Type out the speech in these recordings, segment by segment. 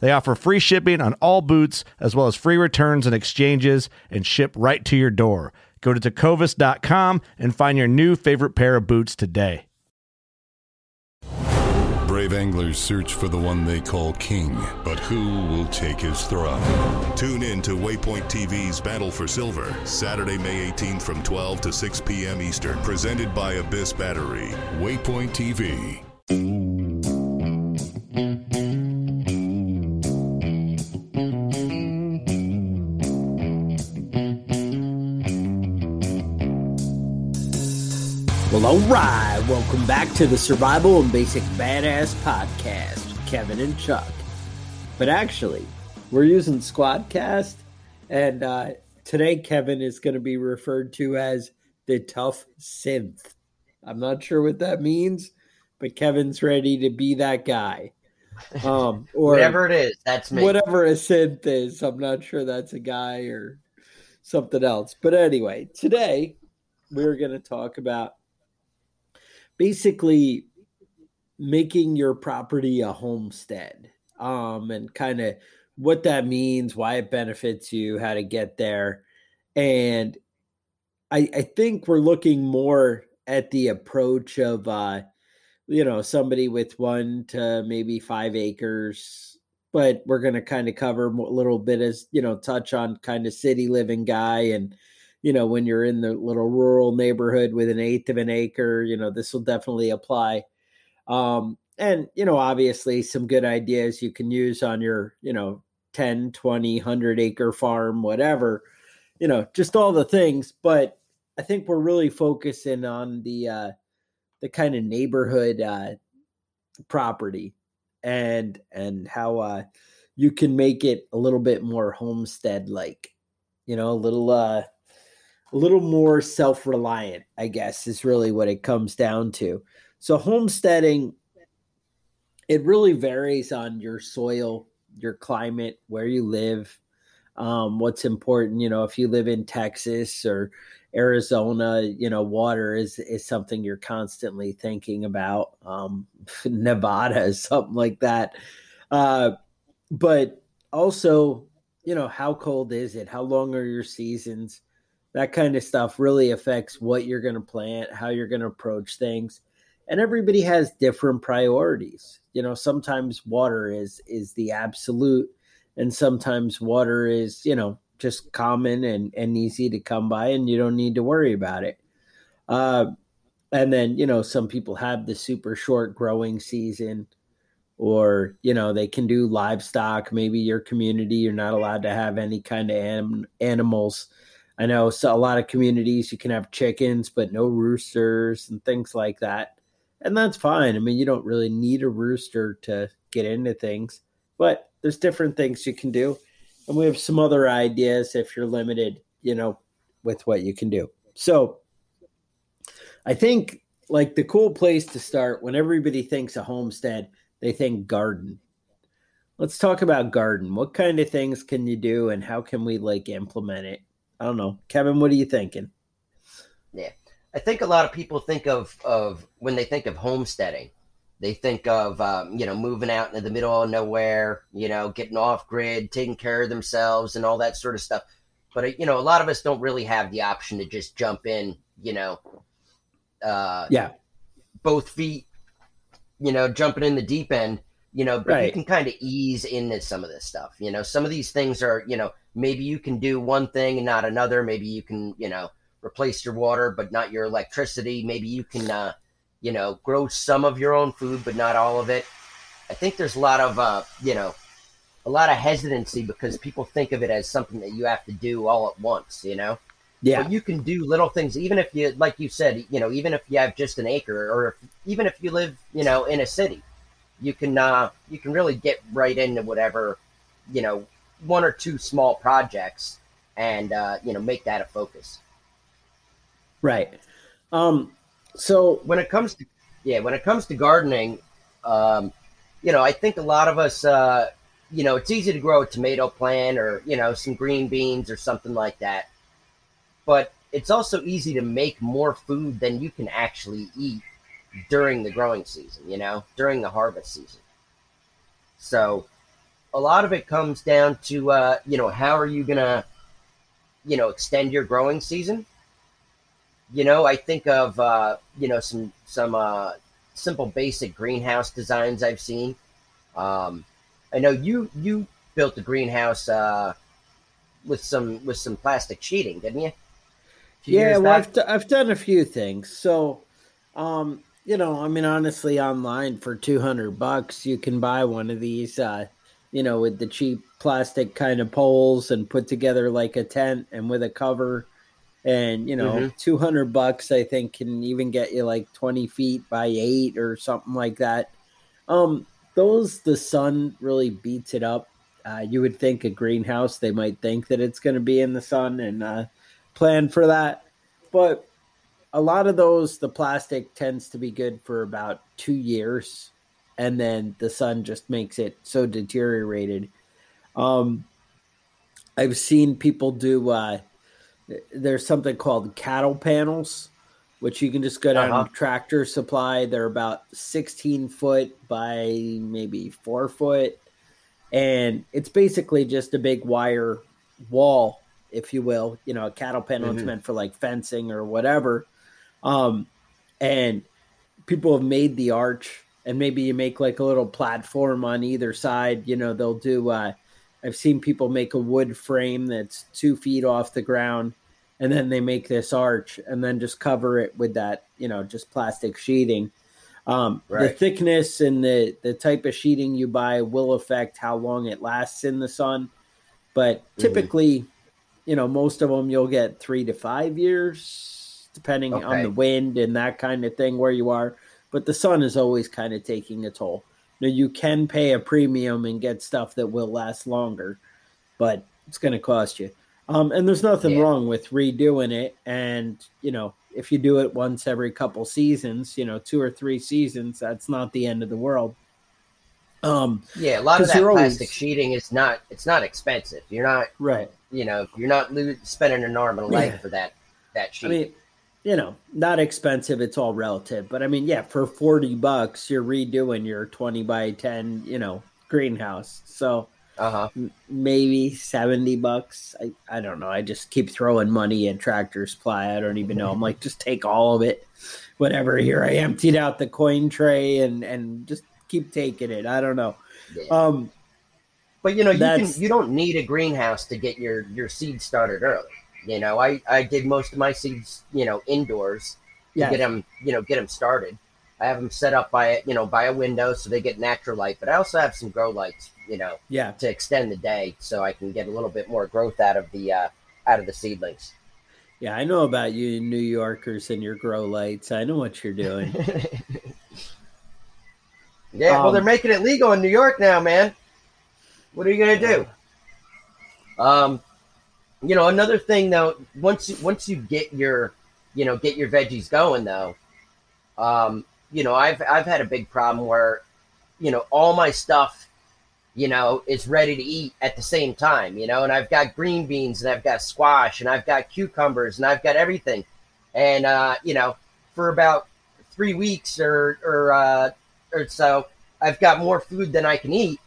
They offer free shipping on all boots, as well as free returns and exchanges, and ship right to your door. Go to tecovas.com and find your new favorite pair of boots today. Brave anglers search for the one they call king, but who will take his throne? Tune in to Waypoint TV's Battle for Silver, Saturday, May 18th from 12 to 6 p.m. Eastern, presented by Abyss Battery. Waypoint TV. Well, all right. Welcome back to the Survival and Basic Badass Podcast with Kevin and Chuck. But actually, we're using Squadcast, and uh, today Kevin is going to be referred to as the Tough Synth. I'm not sure what that means, but Kevin's ready to be that guy. Um, or whatever it is, that's me. Whatever a synth is, I'm not sure that's a guy or something else. But anyway, today we're going to talk about basically making your property a homestead um, and kind of what that means, why it benefits you, how to get there. And I, I think we're looking more at the approach of, uh, you know, somebody with one to maybe five acres, but we're going to kind of cover a little bit as, you know, touch on kind of city living guy and, you know, when you're in the little rural neighborhood with an eighth of an acre, you know, this will definitely apply. Um, and, you know, obviously some good ideas you can use on your, you know, 10, 20, 100 acre farm, whatever, you know, just all the things. But I think we're really focusing on the, uh, the kind of neighborhood, uh, property and, and how, uh, you can make it a little bit more homestead like, you know, a little, uh, a little more self reliant, I guess, is really what it comes down to. So, homesteading, it really varies on your soil, your climate, where you live, um, what's important. You know, if you live in Texas or Arizona, you know, water is is something you're constantly thinking about. Um, Nevada, something like that. Uh, but also, you know, how cold is it? How long are your seasons? That kind of stuff really affects what you're going to plant, how you're going to approach things. And everybody has different priorities. You know, sometimes water is is the absolute and sometimes water is, you know, just common and and easy to come by and you don't need to worry about it. Uh and then, you know, some people have the super short growing season or, you know, they can do livestock, maybe your community you're not allowed to have any kind of anim- animals I know so a lot of communities you can have chickens, but no roosters and things like that. And that's fine. I mean, you don't really need a rooster to get into things, but there's different things you can do. And we have some other ideas if you're limited, you know, with what you can do. So I think like the cool place to start when everybody thinks a homestead, they think garden. Let's talk about garden. What kind of things can you do and how can we like implement it? I don't know. Kevin, what are you thinking? Yeah. I think a lot of people think of, of when they think of homesteading, they think of um, you know moving out into the middle of nowhere, you know, getting off grid, taking care of themselves, and all that sort of stuff. But you know, a lot of us don't really have the option to just jump in, you know, uh, yeah, both feet, you know, jumping in the deep end, you know, but right. you can kind of ease into some of this stuff. You know, some of these things are, you know, maybe you can do one thing and not another. Maybe you can, you know, replace your water but not your electricity. Maybe you can, uh, you know, grow some of your own food but not all of it. I think there's a lot of, uh, you know, a lot of hesitancy because people think of it as something that you have to do all at once. You know. Yeah. But you can do little things, even if you, like you said, you know, even if you have just an acre, or if, even if you live, you know, in a city, you can, uh, you can really get right into whatever, you know, one or two small projects, and uh, you know, make that a focus. Right. Um. So when it comes to, yeah, when it comes to gardening, um, you know, I think a lot of us, uh, you know, it's easy to grow a tomato plant or you know some green beans or something like that but it's also easy to make more food than you can actually eat during the growing season, you know, during the harvest season. So a lot of it comes down to, uh, you know, how are you going to, you know, extend your growing season? You know, I think of, uh, you know, some, some, uh, simple basic greenhouse designs I've seen. Um, I know you, you built a greenhouse, uh, with some, with some plastic sheeting, didn't you? yeah, well, I've, d- I've done a few things. So, um, you know, I mean, honestly, online for 200 bucks, you can buy one of these, uh, you know, with the cheap plastic kind of poles and put together like a tent and with a cover. And, you know, mm-hmm. 200 bucks, I think, can even get you like 20 feet by eight or something like that. Um, those, the sun really beats it up. Uh, you would think a greenhouse, they might think that it's going to be in the sun and, uh, plan for that. But a lot of those, the plastic tends to be good for about two years, and then the sun just makes it so deteriorated. Um, I've seen people do. Uh, there's something called cattle panels, which you can just go down uh-huh. Tractor Supply. They're about 16 foot by maybe four foot, and it's basically just a big wire wall if you will. You know, a cattle pen mm-hmm. meant for like fencing or whatever. Um, and people have made the arch, and maybe you make like a little platform on either side. You know, they'll do. Uh, I've seen people make a wood frame that's two feet off the ground, and then they make this arch, and then just cover it with that. You know, just plastic sheeting. Um, right. The thickness and the the type of sheeting you buy will affect how long it lasts in the sun, but mm-hmm. typically. Mm-hmm you know, most of them you'll get three to five years, depending okay. on the wind and that kind of thing where you are. But the sun is always kind of taking a toll. Now, you can pay a premium and get stuff that will last longer, but it's going to cost you. Um, and there's nothing yeah. wrong with redoing it. And, you know, if you do it once every couple seasons, you know, two or three seasons, that's not the end of the world. Um, yeah, a lot of that plastic always... sheeting is not, it's not expensive. You're not, right you know, you're not lo- spending an arm and a leg yeah. for that that sheet. I mean, you know, not expensive. It's all relative, but I mean, yeah, for forty bucks, you're redoing your twenty by ten, you know, greenhouse. So, uh-huh. m- maybe seventy bucks. I I don't know. I just keep throwing money at Tractor Supply. I don't even know. I'm like, just take all of it, whatever. Here, I emptied out the coin tray and and just keep taking it. I don't know. Yeah. Um, but you know, you can you don't need a greenhouse to get your your seed started early. You know, I I did most of my seeds, you know, indoors to yes. get them, you know, get them started. I have them set up by you know by a window so they get natural light, but I also have some grow lights, you know, yeah, to extend the day so I can get a little bit more growth out of the uh, out of the seedlings. Yeah, I know about you New Yorkers and your grow lights. I know what you're doing. yeah, um, well, they're making it legal in New York now, man. What are you gonna do? Um, you know, another thing though, once you, once you get your, you know, get your veggies going though, um, you know, I've I've had a big problem where, you know, all my stuff, you know, is ready to eat at the same time, you know, and I've got green beans and I've got squash and I've got cucumbers and I've got everything. And, uh, you know, for about three weeks or, or, uh, or so, I've got more food than I can eat.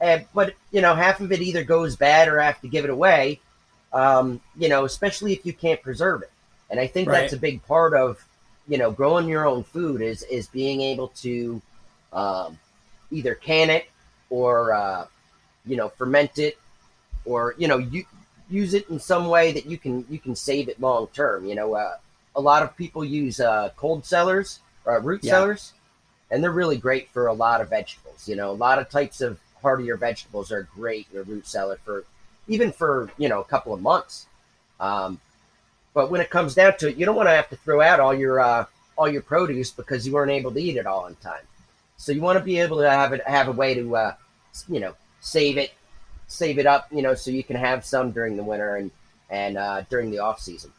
And, but, you know, half of it either goes bad or I have to give it away, um, you know, especially if you can't preserve it. And I think right. that's a big part of, you know, growing your own food is, is being able to, um, either can it or uh, you know ferment it or you know you use it in some way that you can you can save it long term you know uh, a lot of people use uh, cold cellars or uh, root yeah. cellars and they're really great for a lot of vegetables you know a lot of types of heartier vegetables are great in a root cellar for even for you know a couple of months um, but when it comes down to it you don't want to have to throw out all your uh, all your produce because you weren't able to eat it all in time so you want to be able to have it have a way to uh, you know save it, save it up, you know, so you can have some during the winter and and uh, during the off season.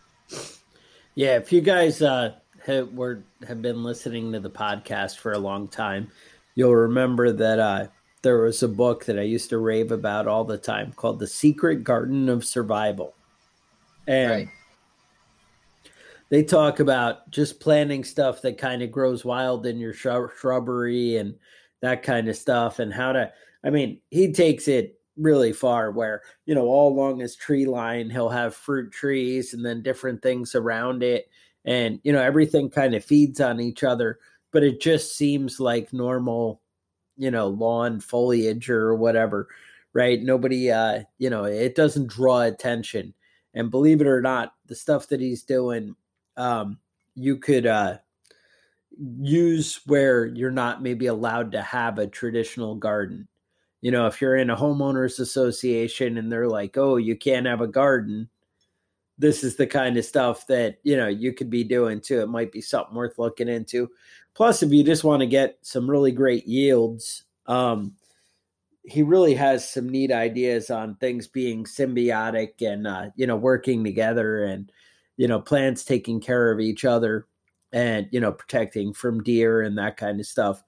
Yeah, if you guys uh, have were have been listening to the podcast for a long time, you'll remember that uh, there was a book that I used to rave about all the time called "The Secret Garden of Survival," and right. they talk about just planting stuff that kind of grows wild in your shrubbery and that kind of stuff and how to i mean he takes it really far where you know all along his tree line he'll have fruit trees and then different things around it. And you know everything kind of feeds on each other but it just seems like normal you know lawn foliage or whatever right nobody uh you know it doesn't draw attention and believe it or not the stuff that he's doing um, you could uh, use where you're not maybe allowed to have a traditional garden. You know, if you're in a homeowners association and they're like, "Oh, you can't have a garden," this is the kind of stuff that you know you could be doing too. It might be something worth looking into. Plus, if you just want to get some really great yields, um, he really has some neat ideas on things being symbiotic and uh, you know working together and you know, plants taking care of each other and, you know, protecting from deer and that kind of stuff.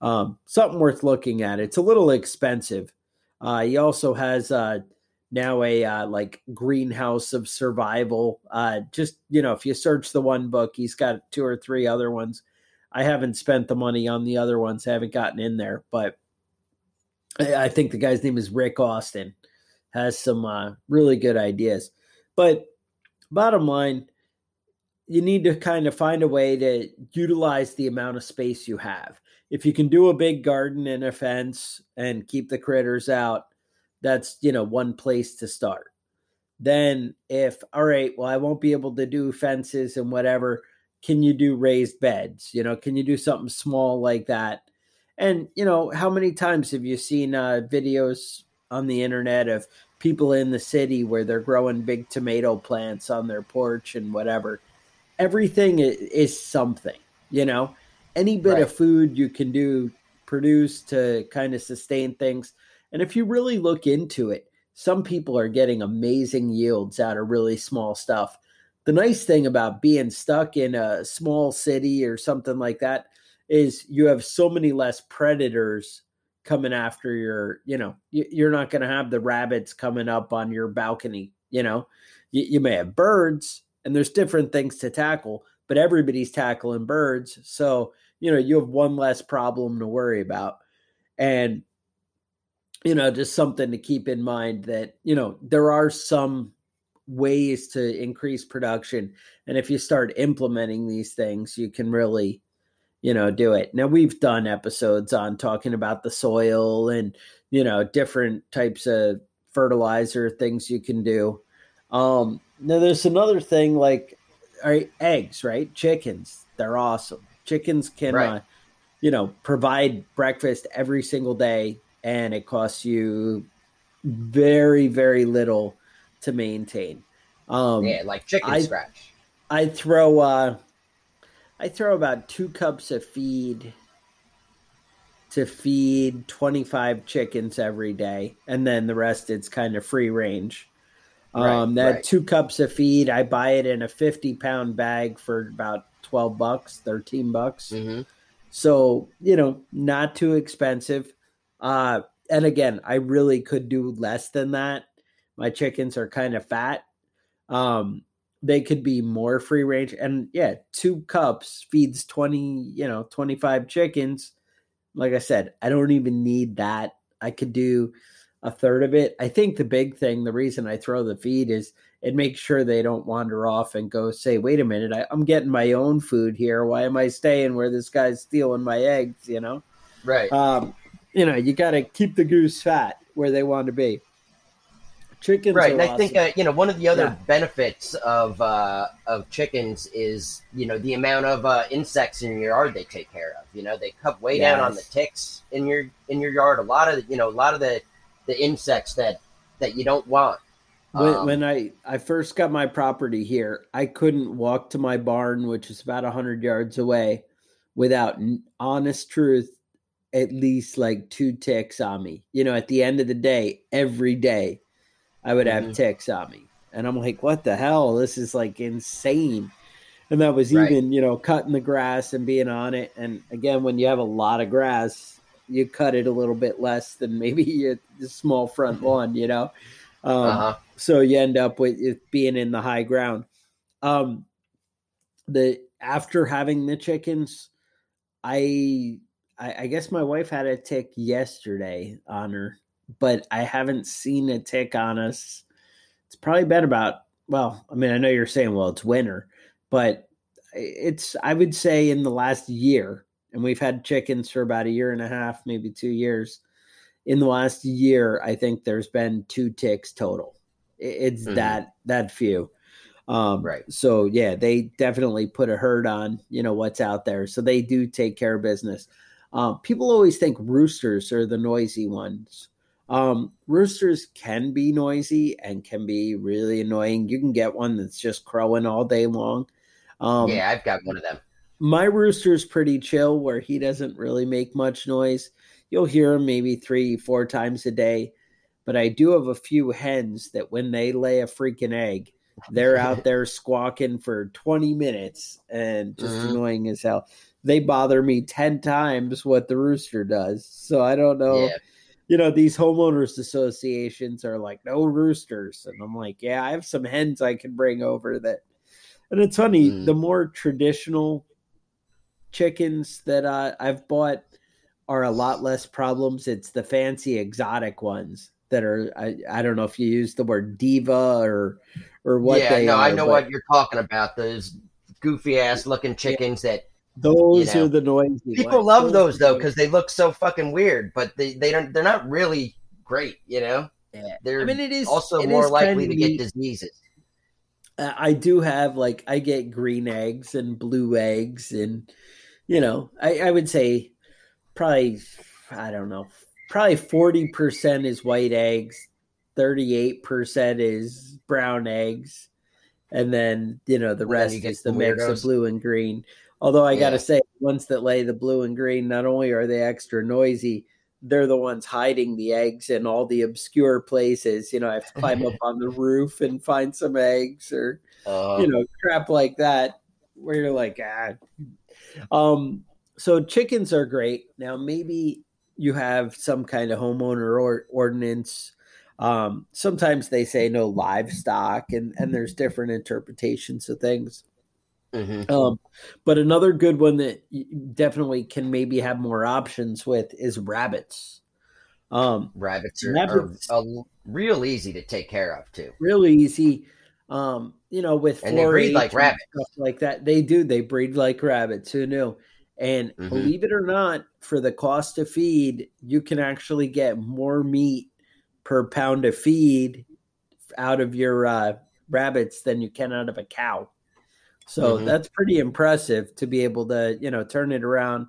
Um, something worth looking at. It's a little expensive. Uh, he also has uh, now a uh, like greenhouse of survival. Uh, just you know, if you search the one book, he's got two or three other ones. I haven't spent the money on the other ones. I haven't gotten in there, but I think the guy's name is Rick Austin. Has some uh, really good ideas, but bottom line, you need to kind of find a way to utilize the amount of space you have. If you can do a big garden and a fence and keep the critters out, that's, you know, one place to start. Then if all right, well I won't be able to do fences and whatever, can you do raised beds? You know, can you do something small like that? And you know, how many times have you seen uh, videos on the internet of people in the city where they're growing big tomato plants on their porch and whatever. Everything is something, you know. Any bit right. of food you can do produce to kind of sustain things. And if you really look into it, some people are getting amazing yields out of really small stuff. The nice thing about being stuck in a small city or something like that is you have so many less predators coming after your, you know, you're not going to have the rabbits coming up on your balcony. You know, you, you may have birds, and there's different things to tackle, but everybody's tackling birds. So, you know, you have one less problem to worry about. And, you know, just something to keep in mind that, you know, there are some ways to increase production. And if you start implementing these things, you can really you know, do it. Now we've done episodes on talking about the soil and, you know, different types of fertilizer things you can do. Um, now there's another thing like right, eggs, right? Chickens, they're awesome. Chickens can, right. uh, you know, provide breakfast every single day, and it costs you very, very little to maintain. Um, yeah, like chicken I, scratch. I throw uh, I throw about two cups of feed to feed 25 chickens every day. And then the rest, it's kind of free range. Right, um, that right. two cups of feed, I buy it in a 50 pound bag for about 12 bucks, 13 bucks. Mm-hmm. So, you know, not too expensive. Uh, and again, I really could do less than that. My chickens are kind of fat. Um, they could be more free range. And yeah, two cups feeds 20, you know, 25 chickens. Like I said, I don't even need that. I could do a third of it. I think the big thing, the reason I throw the feed is it makes sure they don't wander off and go say, wait a minute, I, am getting my own food here. Why am I staying where this guy's stealing my eggs? You know? Right. Um, you know, you got to keep the goose fat where they want to be. Chickens, right? and I think uh, you know one of the other yeah. benefits of uh, of chickens is you know the amount of uh, insects in your yard they take care of. You know, they cut way yes. down on the ticks in your in your yard. A lot of you know a lot of the the insects that that you don't want. When, um, when I I first got my property here, I couldn't walk to my barn, which is about hundred yards away, without honest truth at least like two ticks on me. You know, at the end of the day, every day I would have mm-hmm. ticks on me. And I'm like, what the hell? This is like insane. And that was right. even, you know, cutting the grass and being on it. And again, when you have a lot of grass, you cut it a little bit less than maybe a small front mm-hmm. lawn, you know? Um, uh-huh. So you end up with it being in the high ground. Um, the after having the chickens, I I, I guess my wife had a tick yesterday on her, but I haven't seen a tick on us. It's probably been about well, I mean, I know you're saying, well, it's winter, but it's I would say in the last year, and we've had chickens for about a year and a half, maybe two years. In the last year, I think there's been two ticks total. It's mm-hmm. that that few. Um, right. So yeah, they definitely put a herd on, you know, what's out there. So they do take care of business. Um, people always think roosters are the noisy ones. Um, roosters can be noisy and can be really annoying. You can get one that's just crowing all day long. Um, yeah, I've got one of them. My rooster's pretty chill, where he doesn't really make much noise. You'll hear him maybe three, four times a day. But I do have a few hens that when they lay a freaking egg, they're out there squawking for 20 minutes and just mm-hmm. annoying as hell they bother me 10 times what the rooster does. So I don't know. Yeah. You know, these homeowners associations are like, no roosters. And I'm like, yeah, I have some hens I can bring over that. And it's funny, mm. the more traditional chickens that uh, I've bought are a lot less problems. It's the fancy exotic ones that are, I, I don't know if you use the word diva or, or what yeah, no, are, I know but... what you're talking about. Those goofy ass looking chickens yeah. that those you know, are the noisy. People ones. love those, those though because they look so fucking weird, but they they don't. They're not really great, you know. Yeah. They're I mean, it is also it more is likely to get diseases. I do have like I get green eggs and blue eggs, and you know, I, I would say probably I don't know, probably forty percent is white eggs, thirty eight percent is brown eggs, and then you know the rest is the mix of blue and green. Although I yeah. got to say, ones that lay the blue and green, not only are they extra noisy, they're the ones hiding the eggs in all the obscure places. You know, I have to climb up on the roof and find some eggs or, uh, you know, crap like that where you're like, ah. Um, so chickens are great. Now, maybe you have some kind of homeowner or ordinance. Um, sometimes they say no livestock, and, and there's different interpretations of things. Mm-hmm. Um, but another good one that definitely can maybe have more options with is rabbits. Um, rabbits are, rabbits are, real easy to take care of too. Really easy. Um, you know, with and they breed like rabbits, stuff like that. They do. They breed like rabbits. Who knew? And mm-hmm. believe it or not, for the cost to feed, you can actually get more meat per pound of feed out of your uh, rabbits than you can out of a cow. So mm-hmm. that's pretty impressive to be able to, you know, turn it around.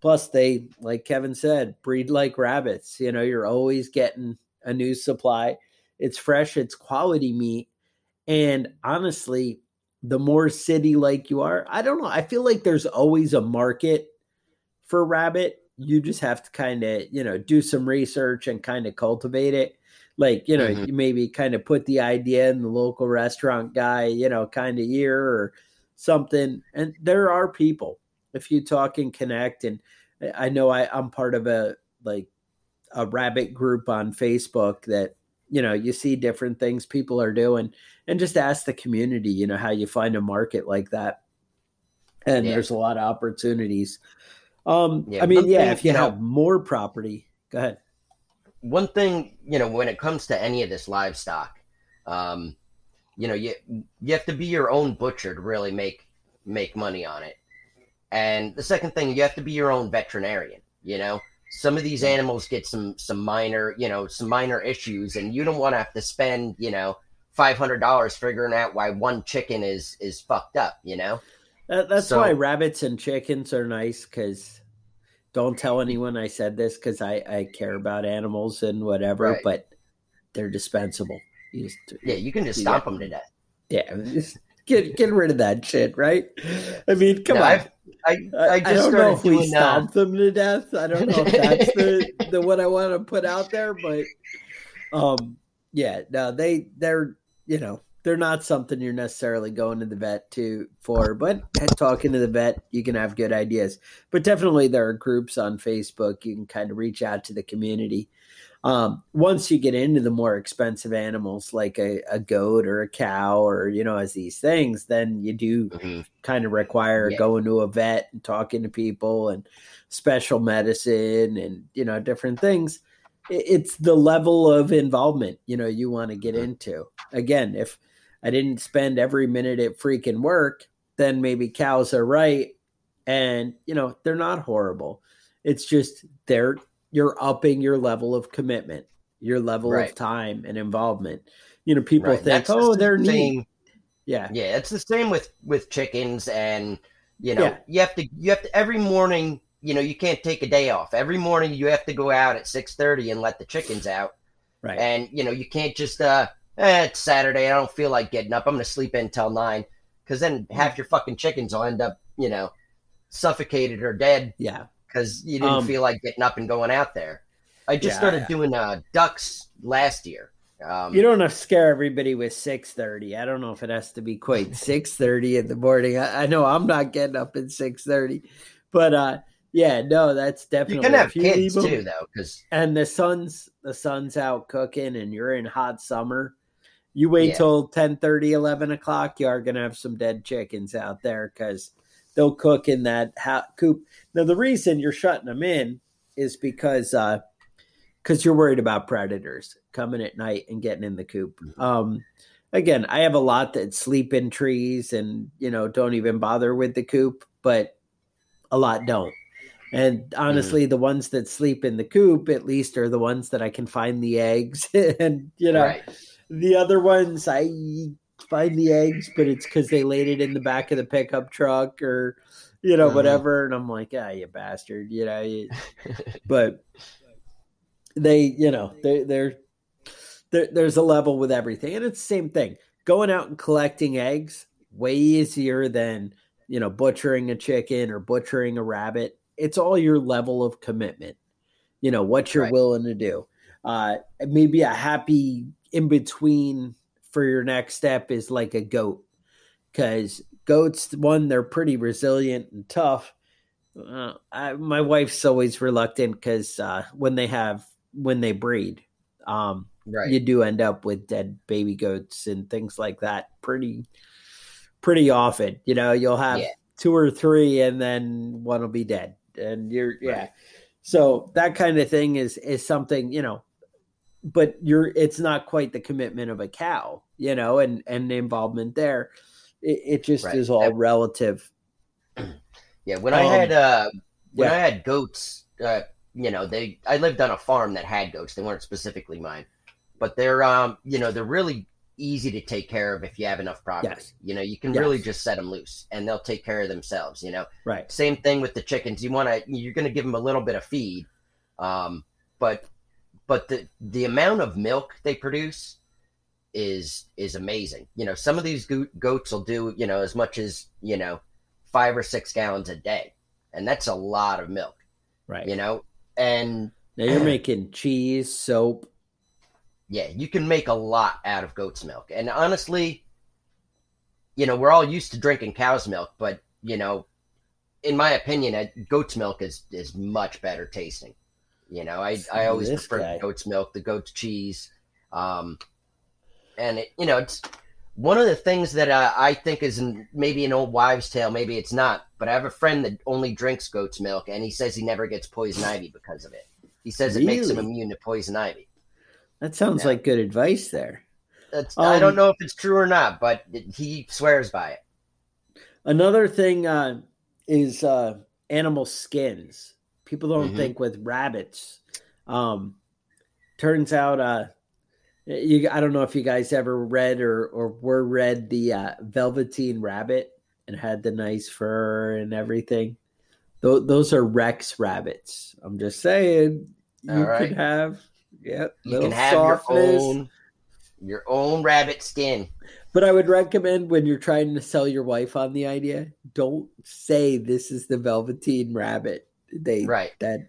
Plus, they, like Kevin said, breed like rabbits. You know, you're always getting a new supply. It's fresh, it's quality meat. And honestly, the more city like you are, I don't know. I feel like there's always a market for rabbit. You just have to kind of, you know, do some research and kind of cultivate it. Like, you know, mm-hmm. you maybe kind of put the idea in the local restaurant guy, you know, kind of ear or something. And there are people, if you talk and connect, and I know I, I'm part of a like a rabbit group on Facebook that you know you see different things people are doing and just ask the community you know how you find a market like that and yeah. there's a lot of opportunities um yeah, i mean yeah thing, if you, you have know, more property go ahead one thing you know when it comes to any of this livestock um you know you you have to be your own butcher to really make make money on it. And the second thing you have to be your own veterinarian you know? Some of these animals get some some minor you know some minor issues and you don't want to have to spend you know five hundred dollars figuring out why one chicken is is fucked up you know? That, that's so, why rabbits and chickens are nice because don't tell anyone i said this because i i care about animals and whatever right. but they're dispensable you just, yeah you can just stomp them to death. Yeah get get rid of that shit right? I mean come no, on. I've, I, I, just I don't know if we stomp uh... them to death. I don't know if that's the, the what I want to put out there, but um, yeah, no, they they're you know they're not something you're necessarily going to the vet to for, but talking to the vet, you can have good ideas. But definitely, there are groups on Facebook you can kind of reach out to the community um, once you get into the more expensive animals like a, a, goat or a cow or you know as these things then you do mm-hmm. kind of require yeah. going to a vet and talking to people and special medicine and you know different things it's the level of involvement you know you want to get mm-hmm. into again if i didn't spend every minute at freaking work then maybe cows are right and you know they're not horrible it's just they're you're upping your level of commitment, your level right. of time and involvement. You know, people right. think, That's oh, the they're neat. Yeah, yeah, it's the same with with chickens, and you know, yeah. you have to you have to every morning. You know, you can't take a day off. Every morning, you have to go out at six thirty and let the chickens out. Right. And you know, you can't just uh, eh, it's Saturday. I don't feel like getting up. I'm going to sleep in until nine, because then half your fucking chickens will end up, you know, suffocated or dead. Yeah because you didn't um, feel like getting up and going out there. I just yeah, started doing uh, ducks last year. Um, you don't have to scare everybody with six thirty. I don't know if it has to be quite six thirty in the morning. I, I, know I'm not getting up at six thirty, but uh, yeah, no, that's definitely. You can have kids too, though, because and the sun's the sun's out cooking, and you're in hot summer. You wait yeah. till 10, 30, 11 o'clock. You are gonna have some dead chickens out there because they'll cook in that ha- coop. Now, the reason you're shutting them in is because because uh, you're worried about predators coming at night and getting in the coop. Mm-hmm. Um, again, I have a lot that sleep in trees and you know don't even bother with the coop, but a lot don't. And honestly, mm. the ones that sleep in the coop at least are the ones that I can find the eggs. and you know, right. the other ones I find the eggs, but it's because they laid it in the back of the pickup truck or you know uh-huh. whatever. And I'm like, ah, you bastard, you know. You... but they, you know, they they're, they're there's a level with everything, and it's the same thing. Going out and collecting eggs way easier than you know butchering a chicken or butchering a rabbit. It's all your level of commitment. You know what you're right. willing to do. Uh, maybe a happy in between for your next step is like a goat because goats one they're pretty resilient and tough uh, I, my wife's always reluctant because uh, when they have when they breed um, right. you do end up with dead baby goats and things like that pretty pretty often you know you'll have yeah. two or three and then one will be dead and you're yeah right. so that kind of thing is is something you know but you're it's not quite the commitment of a cow, you know, and and the involvement there. It, it just right. is all that, relative. Yeah, when um, I had uh when yeah. I had goats, uh, you know, they I lived on a farm that had goats. They weren't specifically mine, but they're um you know they're really easy to take care of if you have enough property. Yes. You know, you can yes. really just set them loose and they'll take care of themselves. You know, right? Same thing with the chickens. You want to you're going to give them a little bit of feed, um, but but the the amount of milk they produce is is amazing. You know, some of these go- goats will do you know as much as you know five or six gallons a day, and that's a lot of milk. Right. You know, and now you're making cheese, soap. Yeah, you can make a lot out of goat's milk, and honestly, you know, we're all used to drinking cow's milk, but you know, in my opinion, uh, goat's milk is is much better tasting You know, I I always This prefer guy. goat's milk, the goat's cheese, um, and it, you know it's one of the things that uh, I think is in, maybe an old wives' tale. Maybe it's not, but I have a friend that only drinks goat's milk, and he says he never gets poison ivy because of it. He says it makes him immune to poison ivy. That sounds Yeah. like good advice there. That's, I don't Um, know if it's true or not, but it, he swears by it. Another thing uh, is uh, animal skins. People don't Mhm. think with rabbits. Um, turns out, uh, you, I don't know if you guys ever read or, or were read the uh, Velveteen Rabbit and had the nice fur and everything. Tho- those are Rex rabbits. I'm just saying, you All right. could have, yep, You little can have softness. your own your own rabbit skin. But I would recommend when you're trying to sell your wife on the idea, don't say this is the Velveteen Rabbit. They Right. that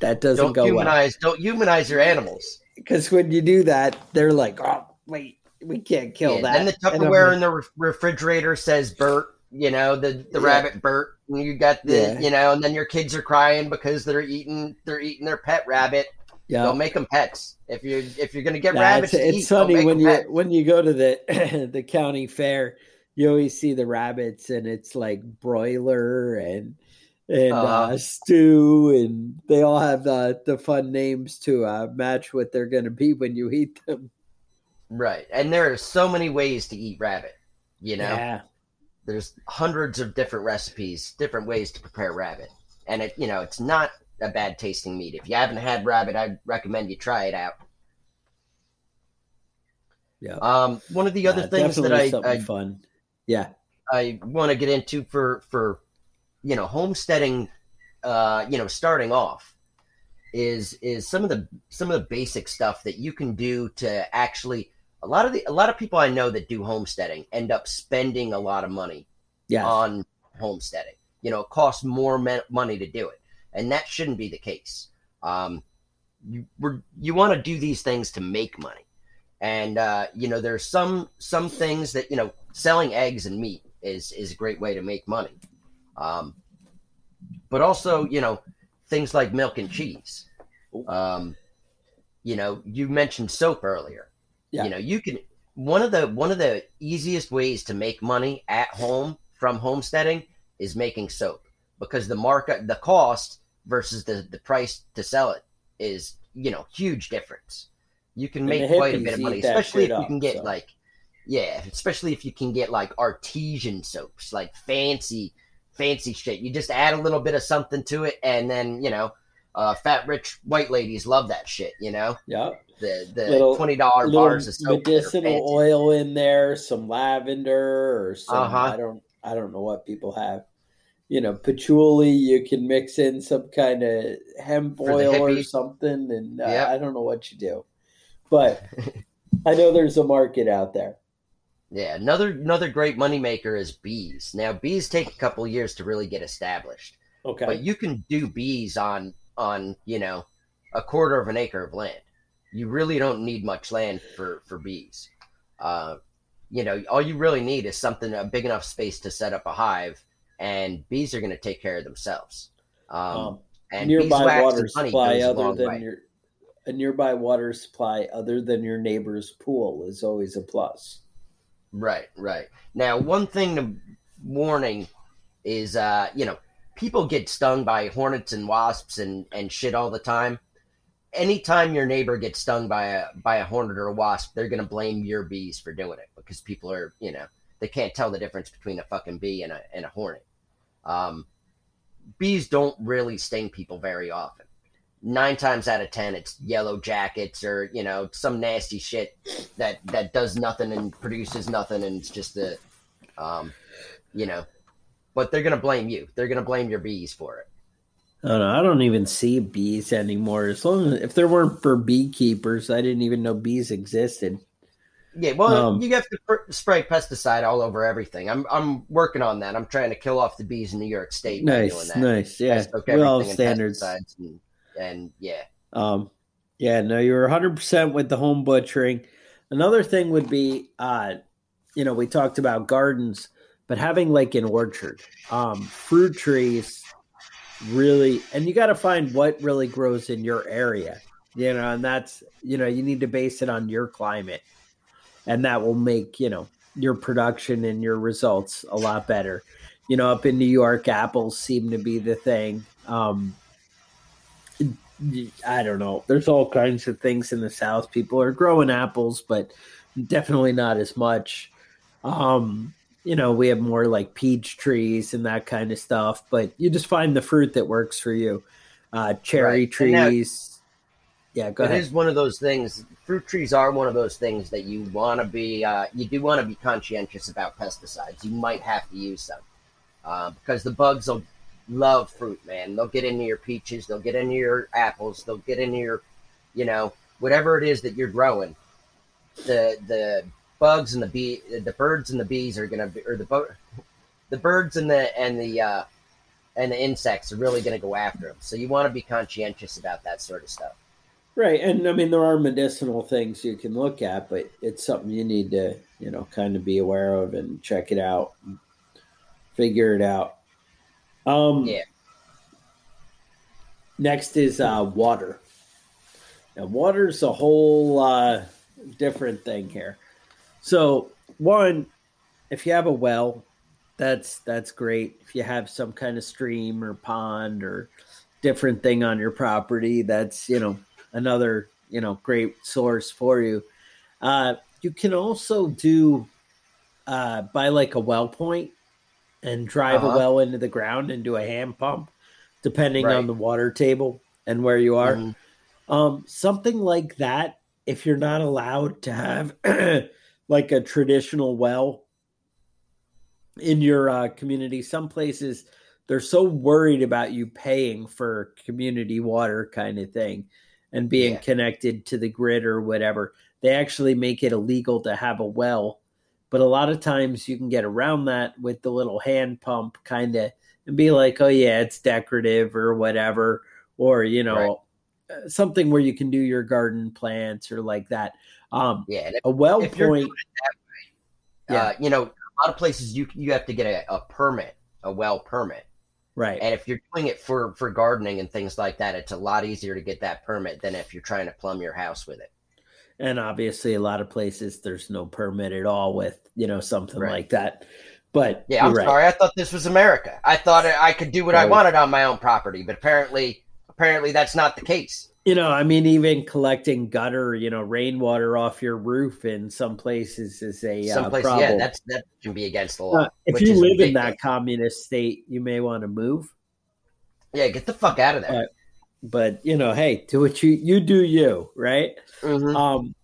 that doesn't Don't go well humanize. Don't humanize your animals. because when you do that, they're like, oh wait, we can't kill Yeah, that. And the And Tupperware like, in the re- refrigerator says Bert. You know the the Yeah. rabbit Bert. And you got the Yeah. you know, and then your kids are crying because they're eating they're eating their pet rabbit. yeah, Don't make them pets. If you if you're gonna get Nah, rabbits, it's, to it's eat, funny when you pets. when you go to the the county fair, you always see the rabbits, and it's like broiler and and uh Uh-huh. stew, and they all have the the fun names to uh, match what they're going to be when you eat them. right. And there are so many ways to eat rabbit. You know, Yeah, there's hundreds of different recipes, different ways to prepare rabbit, and it you know it's not a bad tasting meat. If you haven't had rabbit, I'd recommend you try it out. yeah. Um, one of the other Yeah, things that I, I fun. Yeah, I want to get into for for you know homesteading, uh, you know starting off is is some of the some of the basic stuff that you can do to actually a lot of the a lot of people I know that do homesteading end up spending a lot of money yeah, on homesteading. You know, it costs more me- money to do it, and that shouldn't be the case. Um, you we're, you want to do these things to make money, and uh, you know there's some some things that you know selling eggs and meat is is a great way to make money, um, but also you know things like milk and cheese. Um, you know, you mentioned soap earlier. Yeah. You know, you can one of the one of the easiest ways to make money at home from homesteading is making soap because the market the cost versus the the price to sell it is you know huge difference you can make quite a bit of money especially if you can get so. like yeah especially if you can get like artesian soaps like fancy fancy shit you just add a little bit of something to it and then you know uh, fat rich white ladies love that shit you know yeah. the the Little- twenty dollar bars of soap medicinal oil in there, some lavender or some. Uh-huh. I don't. I don't know what people have. You know, patchouli. You can mix in some kind of hemp For oil or something, and uh, Yep. I don't know what you do, but I know there's a market out there. Yeah, another another great moneymaker is bees. Now bees take a couple years to really get established, Okay. but you can do bees on on you know a quarter of an acre of land. You really don't need much land for for bees. Uh, you know, all you really need is something a big enough space to set up a hive, and bees are going to take care of themselves. Um, um, and nearby water supply other than way. your a nearby water supply other than your neighbor's pool is always a plus. Right, right. Now, one thing to warning is, uh, you know, people get stung by hornets and wasps and, and shit all the time. Anytime your neighbor gets stung by a by a hornet or a wasp, they're gonna blame your bees for doing it because people are, you know, they can't tell the difference between a fucking bee and a and a hornet. Um, bees don't really sting people very often. Nine times out of ten, it's yellow jackets or you know some nasty shit that that does nothing and produces nothing, and it's just a, um, you know, but they're gonna blame you. They're gonna blame your bees for it. I don't know. I don't even see bees anymore. As long as if there weren't for beekeepers, I didn't even know bees existed. Yeah, well, Um, you have to pr- spray pesticide all over everything. I'm I'm working on that. I'm trying to kill off the bees in New York State Nice, that. nice. Yeah, soak we all have everything standards. pesticides And, and yeah, Um, yeah, no, you're 100 percent with the home butchering. Another thing would be, uh, you know, we talked about gardens, but having like an orchard, um, fruit trees. really, and you got to find what really grows in your area, you know, and that's, you know, you need to base it on your climate. And that will make, you know, your production and your results a lot better. You know, up in New York, apples seem to be the thing. Um, I don't know. There's all kinds of things in the South. People are growing apples, but definitely not as much. Um, you know, we have more like peach trees and that kind of stuff, but you just find the fruit that works for you. Uh, cherry right. trees. Now, yeah, go it ahead. It is one of those things. Fruit trees are one of those things that you want to be. Uh, you do want to be conscientious about pesticides. You might have to use them uh, because the bugs will love fruit, man. They'll get into your peaches, they'll get into your apples, they'll get into your, you know, whatever it is that you're growing. The the bugs and the bee, the birds and the bees are gonna, be, or the the birds and the and the uh, and the insects are really gonna go after them. So you want to be conscientious about that sort of stuff. Right, and I mean there are medicinal things you can look at, but it's something you need to, you know, kind of be aware of and check it out, figure it out. Um, yeah. Next is uh, water. Now, water's a whole uh, different thing here. So, one, if you have a well, that's that's great. If you have some kind of stream or pond or different thing on your property, that's you know another you know great source for you. Uh, you can also do uh, by like a well point and drive uh-huh. a well into the ground and do a hand pump, depending right. on the water table and where you are. Mm-hmm. Um, something like that, if you're not allowed to have like a traditional well in your uh, community, some places they're so worried about you paying for community water kind of thing and being yeah. connected to the grid or whatever. They actually make it illegal to have a well but a lot of times you can get around that with the little hand pump kind of and be like, oh, yeah, it's decorative or whatever. Or, you know, right. Uh, something where you can do your garden plants or like that. Um, yeah. a well point. Way, yeah. Uh, you know, a lot of places you you have to get a, a permit, a well permit. Right. And if you're doing it for for gardening and things like that, it's a lot easier to get that permit than if you're trying to plumb your house with it and obviously a lot of places there's no permit at all with you know something right. like that but yeah i'm right. sorry i thought this was america i thought i could do what right. i wanted on my own property but apparently apparently that's not the case you know i mean even collecting gutter you know rainwater off your roof in some places is a some uh, places, problem. yeah that's that can be against the law uh, if you live in that communist state you may want to move yeah get the fuck out of there but you know, hey, do what you you do you, right? Mm-hmm. Um,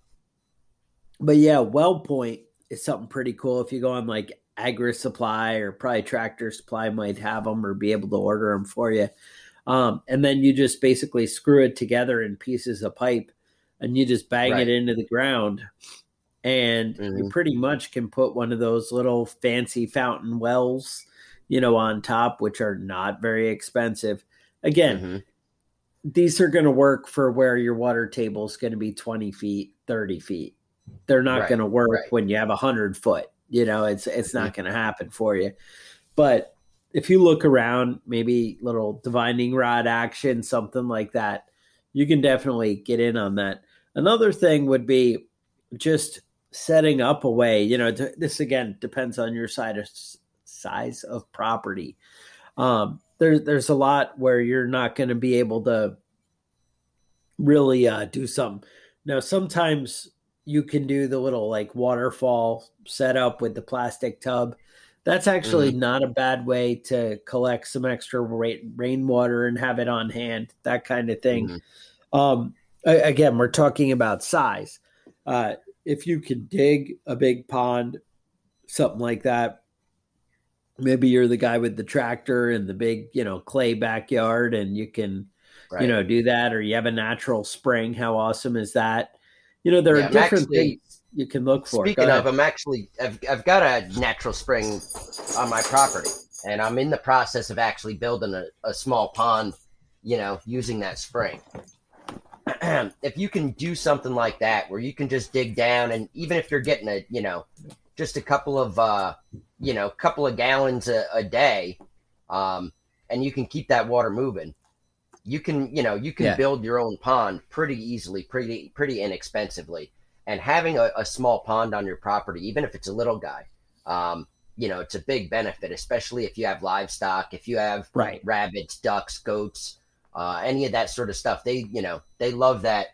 but yeah, well point is something pretty cool. If you go on like Agri Supply or probably Tractor Supply might have them or be able to order them for you. Um, and then you just basically screw it together in pieces of pipe and you just bang right. it into the ground and mm-hmm. you pretty much can put one of those little fancy fountain wells you know on top which are not very expensive again mm-hmm these are going to work for where your water table is going to be 20 feet 30 feet they're not right, going to work right. when you have a 100 foot you know it's it's not mm-hmm. going to happen for you but if you look around maybe little divining rod action something like that you can definitely get in on that another thing would be just setting up a way you know this again depends on your side of size of property um there's there's a lot where you're not going to be able to really uh, do something. Now, sometimes you can do the little like waterfall setup with the plastic tub. That's actually mm-hmm. not a bad way to collect some extra rain, rainwater and have it on hand, that kind of thing. Mm-hmm. Um, again, we're talking about size. Uh, if you can dig a big pond, something like that, maybe you're the guy with the tractor and the big you know clay backyard and you can right. you know do that or you have a natural spring. How awesome is that? You know there yeah, are different actually, things you can look for. Speaking of i'm actually I've, I've got a natural spring on my property and i'm in the process of actually building a, a small pond you know using that spring. If you can do something like that where you can just dig down and even if you're getting a you know just a couple of uh you know, a couple of gallons a, a day, um, and you can keep that water moving, you can you know you can Yeah. build your own pond pretty easily, pretty pretty inexpensively. And having a, a small pond on your property, even if it's a little guy, um, you know, it's a big benefit, especially if you have livestock, if you have Right. rabbits, ducks, goats, uh, any of that sort of stuff. They, you know, they love that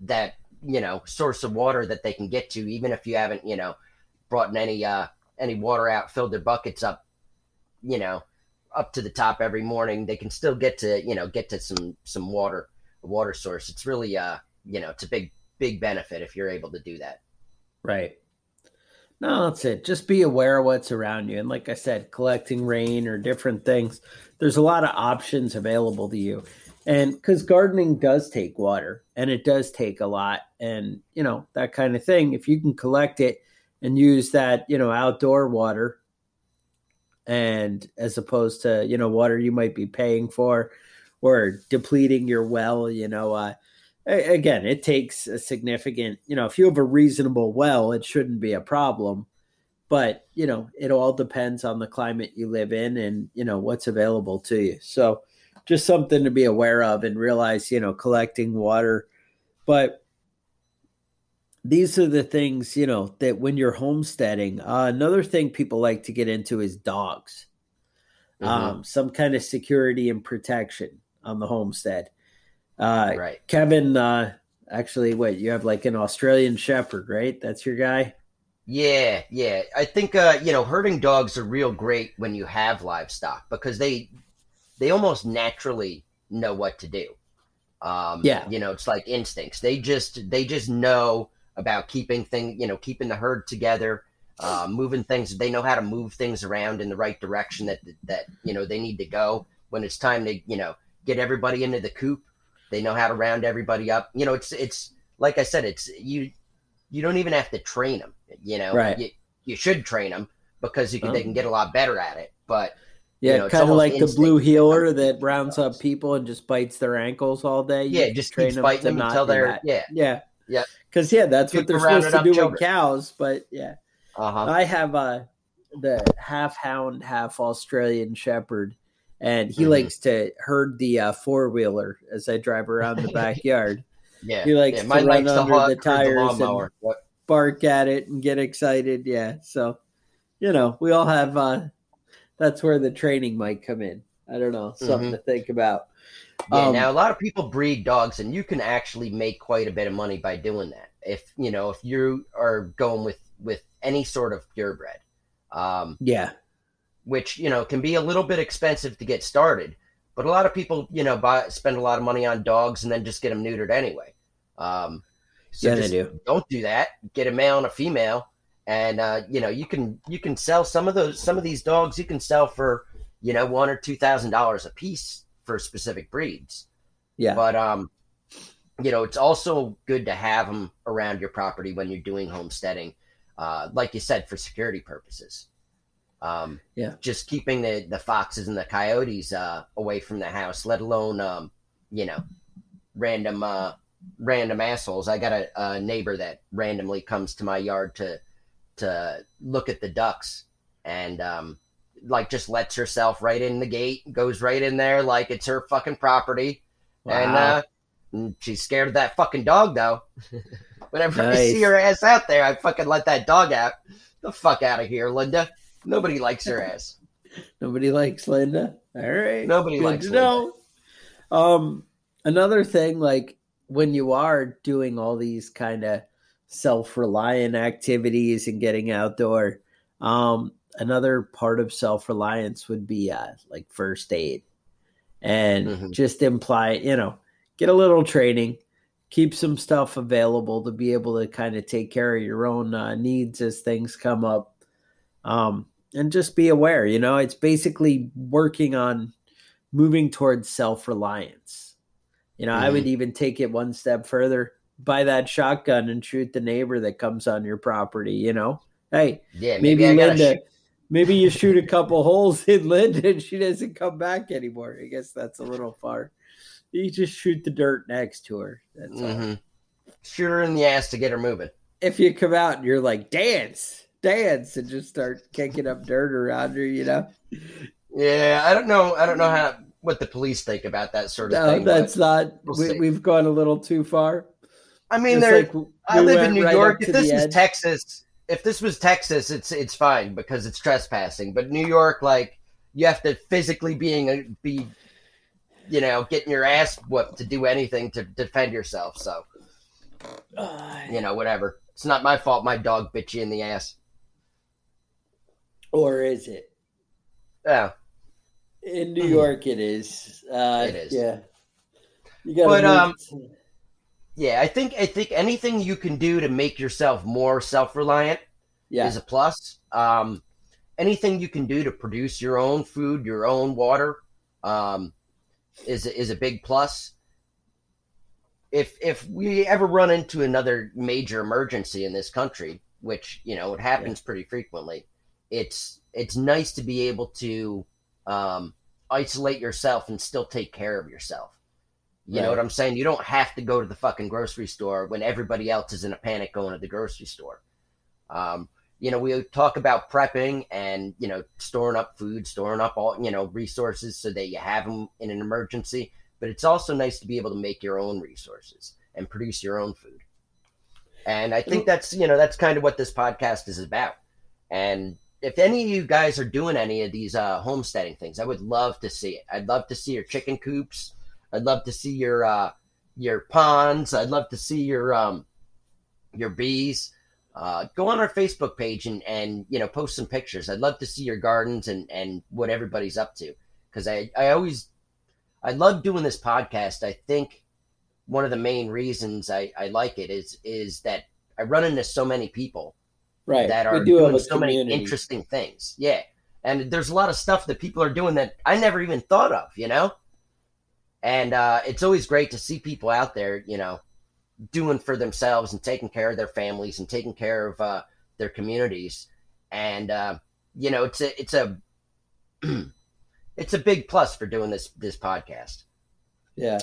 that you know source of water that they can get to, even if you haven't, you know, brought in any uh, any water out, filled their buckets up, you know, up to the top every morning. They can still get to, you know, get to some some water, water source. It's really, uh, you know, it's a big big benefit if you're able to do that. Right. No, that's it. Just be aware of what's around you. And like I said, collecting rain or different things, there's a lot of options available to you. And because gardening does take water and it does take a lot, and you know, that kind of thing. If you can collect it and use that, you know, outdoor water, and as opposed to, you know, water you might be paying for or depleting your well, you know, uh, again, it takes a significant, you know, if you have a reasonable well, it shouldn't be a problem. But, you know, it all depends on the climate you live in and, you know, what's available to you. So just something to be aware of and realize, you know, collecting water. But these are the things, you know, that when you're homesteading, uh, another thing people like to get into is dogs. Mhm. Um, some kind of security and protection on the homestead. Uh, right. Kevin, uh, actually, wait, you have like an Australian Shepherd, right? That's your guy. Yeah, yeah. I think uh, you know, herding dogs are real great when you have livestock because they they almost naturally know what to do. Um, Yeah. you know, it's like instincts. They just they just know about keeping thing, you know, keeping the herd together, uh, moving things. They know how to move things around in the right direction that that you know they need to go when it's time to you know get everybody into the coop. They know how to round everybody up. You know, it's it's like I said, it's you you don't even have to train them. You know, Right. You, you should train them because you can, Oh. they can get a lot better at it. But Yeah, You know, kind of like the blue heeler that rounds up people and just bites their ankles all day. You yeah, just train them biting to them not until they're that. yeah. yeah, Yeah. Because yeah, that's what they're supposed to do children. with cows. But yeah, Uh huh. I have uh, the half hound, half Australian Shepherd, and he Mhm. likes to herd the uh, four wheeler as I drive around the backyard. Yeah, He likes yeah. to run likes under the herd tires and- What- bark at it and get excited. Yeah. So, you know, we all have uh that's where the training might come in. I don't know, something Mhm. to think about. Yeah, Um, now a lot of people breed dogs, and you can actually make quite a bit of money by doing that. If you know, if you are going with with any sort of purebred, um, Yeah. which you know can be a little bit expensive to get started, but a lot of people you know buy spend a lot of money on dogs and then just get them neutered anyway. Um, so Yeah, they do. Don't do that. Get a male and a female, and uh, you know you can you can sell some of those some of these dogs you can sell for you know one or two thousand dollars a piece for specific breeds. Yeah. But um, you know, it's also good to have them around your property when you're doing homesteading, uh, like you said, for security purposes. Um, Yeah. just keeping the the foxes and the coyotes uh, away from the house, let alone um, you know, random uh, random assholes. I got a, a neighbor that randomly comes to my yard to to look at the ducks and um, like just lets herself right in the gate, goes right in there like it's her fucking property. And uh, and she's scared of that fucking dog though. Whenever I see her ass out there, I fucking let that dog out. The fuck out of here, Linda. Nobody likes her ass. Nobody likes Linda. All right. Nobody Good likes to know. Um another thing like when you are doing all these kind of self-reliant activities and getting outdoor, um another part of self-reliance would be uh like first aid. And Mhm. just imply, you know, get a little training, keep some stuff available to be able to kind of take care of your own uh, needs as things come up. Um and just be aware, you know, it's basically working on moving towards self-reliance. You know, I would even take it one step further. Buy that shotgun and shoot the neighbor that comes on your property, you know. Hey, Yeah, maybe, maybe, Linda shoot- maybe you shoot a couple holes in Linda and she doesn't come back anymore. I guess that's a little far. You just shoot the dirt next to her. That's all. Mhm. shoot her in the ass to get her moving. If you come out and you're like, dance, dance, and just start kicking up dirt around her, you know, Yeah, I don't know. I don't know how what the police think about that sort of no, thing. That's not. We'll we, have gone a little too far. I mean. Like I live in New right York. If this is edge. Texas, if this was Texas, it's it's fine because it's trespassing. But New York, like you have to physically being a, be, you know, getting your ass whooped to do anything to defend yourself. So, you know, whatever. It's not my fault. My dog bit you in the ass. Or is it? Yeah. In New York, it is. Uh, it is. Yeah. You got. But um. Yeah, I think I think anything you can do to make yourself more self reliant yeah. is a plus. Um, anything you can do to produce your own food, your own water, um, is is a big plus. If if we ever run into another major emergency in this country, which you know it happens yeah. pretty frequently, it's it's nice to be able to um, isolate yourself and still take care of yourself. You right. know what I'm saying? You don't have to go to the fucking grocery store when everybody else is in a panic going to the grocery store. Um, you know, we talk about prepping and, you know, storing up food, storing up all, you know, resources so that you have them in an emergency. But it's also nice to be able to make your own resources and produce your own food. And I think that's, you know, that's kind of what this podcast is about. And if any of you guys are doing any of these uh, homesteading things, I would love to see it. I'd love to see your chicken coops. I'd love to see your uh, your ponds. I'd love to see your um, your bees uh, go on our Facebook page and, and you know post some pictures. I'd love to see your gardens and, and what everybody's up to because I, I always I love doing this podcast. I think one of the main reasons I, I like it is is that I run into so many people right that are do doing so community. many interesting things. Yeah, and there's a lot of stuff that people are doing that I never even thought of. You know, and uh, it's always great to see people out there. You know doing for themselves and taking care of their families and taking care of uh, their communities. And uh, you know, it's a it's a it's a big plus for doing this this podcast. Yeah.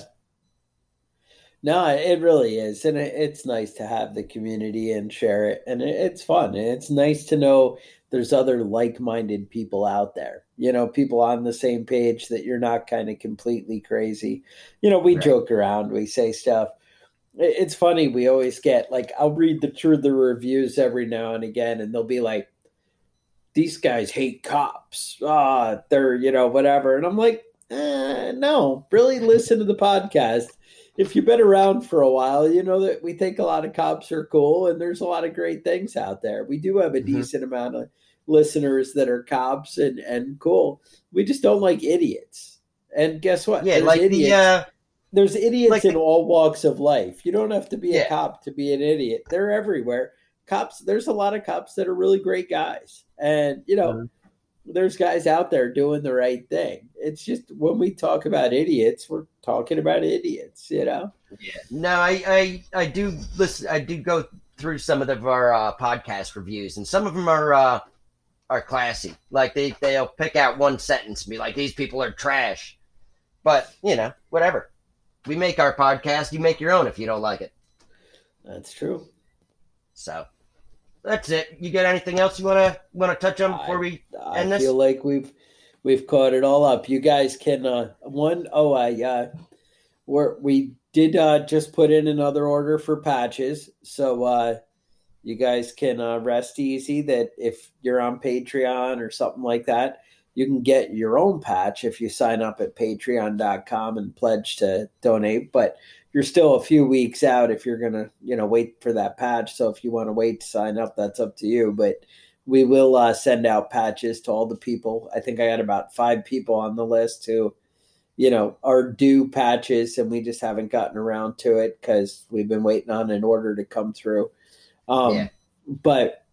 No, it really is, and it's nice to have the community and share it, and it's fun. It's nice to know there's other like-minded people out there. You know, people on the same page that you're not kind of completely crazy. You know, we right. joke around, we say stuff it's funny we always get like i'll read the through the reviews every now and again and they'll be like these guys hate cops ah they're you know whatever and i'm like eh, no really listen to the podcast if you've been around for a while you know that we think a lot of cops are cool and there's a lot of great things out there we do have a mm-hmm. decent amount of listeners that are cops and and cool we just don't like idiots and guess what yeah there's like idiots. the uh there's idiots like in all walks of life. You don't have to be yeah. a cop to be an idiot. They're everywhere. Cops, there's a lot of cops that are really great guys. And, you know, mm-hmm. There's guys out there doing the right thing. It's just when we talk about idiots, we're talking about idiots, you know? Yeah. No, I, I, I do listen, I do go through some of the, our uh, podcast reviews, and some of them are, uh, are classy. Like they, they'll pick out one sentence and be like, these people are trash. But, you know, whatever we make our podcast. You make your own if you don't like it. That's true. So that's it. You got anything else you want to want to touch on before I, we I this? I feel like we've we've caught it all up. You guys can uh one oh I uh we we did uh just put in another order for patches. So uh you guys can uh, rest easy that if you're on Patreon or something like that, you can get your own patch if you sign up at patreon.com and pledge to donate but you're still a few weeks out if you're going to you know wait for that patch so if you want to wait to sign up that's up to you but we will uh, send out patches to all the people i think i got about five people on the list who you know are due patches and we just haven't gotten around to it because we've been waiting on an order to come through um, yeah. but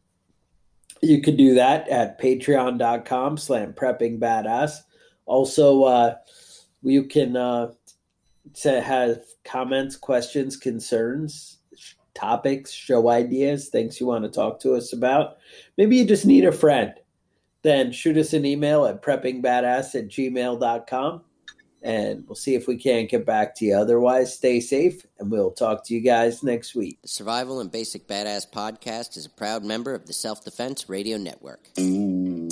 you can do that at patreon.com slam prepping badass. Also, uh, you can uh, to have comments, questions, concerns, topics, show ideas, things you want to talk to us about. Maybe you just need a friend. Then shoot us an email at preppingbadass at gmail.com and we'll see if we can't get back to you. Otherwise, stay safe, and we'll talk to you guys next week. The Survival and Basic Badass podcast is a proud member of the Self Defense Radio Network. Ooh.